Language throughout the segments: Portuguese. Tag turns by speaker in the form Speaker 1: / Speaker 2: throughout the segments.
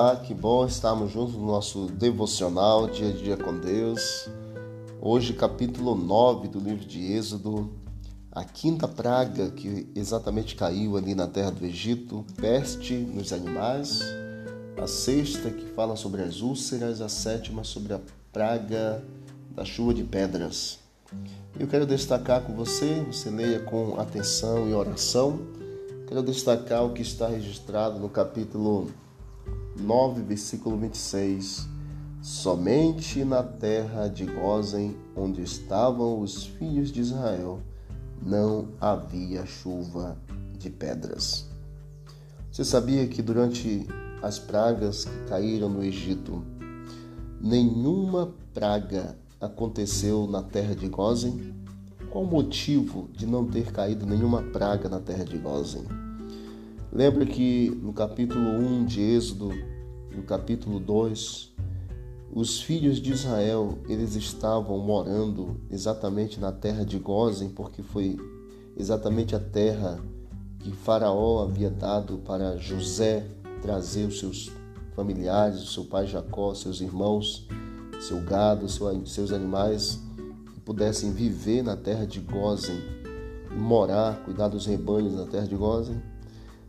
Speaker 1: Olá, que bom estarmos juntos no nosso devocional Dia a Dia com Deus. Hoje, capítulo 9 do livro de Êxodo, a quinta praga que exatamente caiu ali na terra do Egito, peste nos animais, a sexta que fala sobre as úlceras, a sétima sobre a praga da chuva de pedras. Eu quero destacar com você, você leia com atenção e oração. Quero destacar o que está registrado no capítulo 9, versículo 26. Somente na terra de Gozen, onde estavam os filhos de Israel, não havia chuva de pedras. Você sabia que durante as pragas que caíram no Egito, nenhuma praga aconteceu na terra de Gozen? Qual o motivo de não ter caído nenhuma praga na terra de Gozen? Lembra que no capítulo 1 de Êxodo, no capítulo 2, os filhos de Israel, eles estavam morando exatamente na terra de Gozen, porque foi exatamente a terra que Faraó havia dado para José trazer os seus familiares, o seu pai Jacó, seus irmãos, seu gado, seus animais, que pudessem viver na terra de Gozen, morar, cuidar dos rebanhos na terra de Gozen.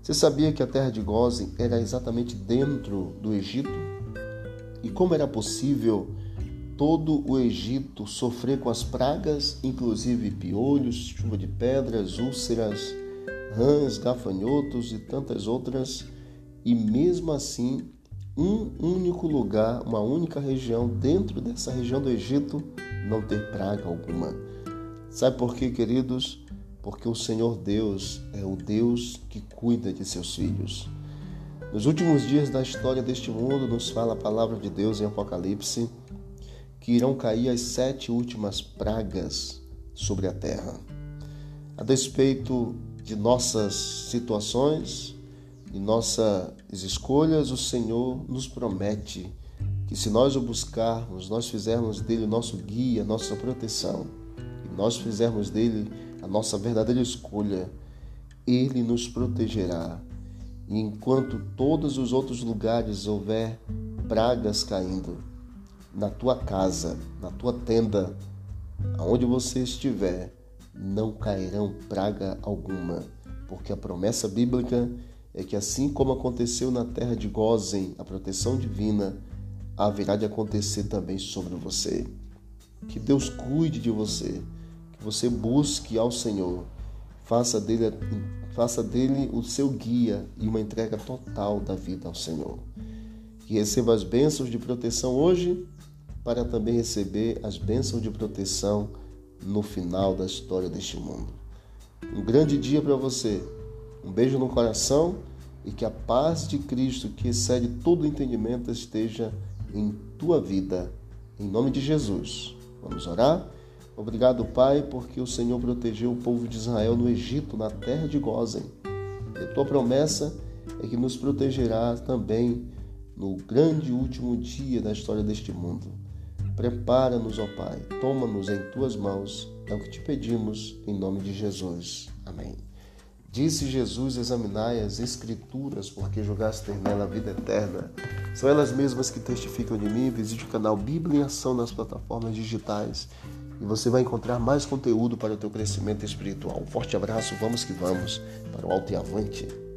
Speaker 1: Você sabia que a terra de Gozen era exatamente dentro do Egito? E como era possível todo o Egito sofrer com as pragas, inclusive piolhos, chuva de pedras, úlceras, rãs, gafanhotos e tantas outras, e mesmo assim, um único lugar, uma única região dentro dessa região do Egito não ter praga alguma. Sabe por quê, queridos? Porque o Senhor Deus é o Deus que cuida de seus filhos. Nos últimos dias da história deste mundo, nos fala a palavra de Deus em Apocalipse que irão cair as sete últimas pragas sobre a terra. A despeito de nossas situações, de nossas escolhas, o Senhor nos promete que se nós o buscarmos, nós fizermos dele nosso guia, nossa proteção, e nós fizermos dele a nossa verdadeira escolha, Ele nos protegerá. E enquanto todos os outros lugares houver pragas caindo, na tua casa, na tua tenda, aonde você estiver, não cairão praga alguma, porque a promessa bíblica é que assim como aconteceu na terra de Gozen, a proteção divina, haverá de acontecer também sobre você. Que Deus cuide de você você busque ao Senhor, faça dele, faça dele o seu guia e uma entrega total da vida ao Senhor. Que receba as bênçãos de proteção hoje, para também receber as bênçãos de proteção no final da história deste mundo. Um grande dia para você, um beijo no coração e que a paz de Cristo, que excede todo entendimento, esteja em tua vida. Em nome de Jesus. Vamos orar? Obrigado, Pai, porque o Senhor protegeu o povo de Israel no Egito, na terra de Gozen. E a tua promessa é que nos protegerá também no grande último dia da história deste mundo. Prepara-nos, ó Pai, toma-nos em tuas mãos, é o que te pedimos, em nome de Jesus. Amém. Disse Jesus: Examinai as Escrituras, porque julgaste nela a vida eterna. São elas mesmas que testificam de mim. Visite o canal Bíblia em Ação nas plataformas digitais e você vai encontrar mais conteúdo para o teu crescimento espiritual. Um forte abraço, vamos que vamos, para o alto e avante.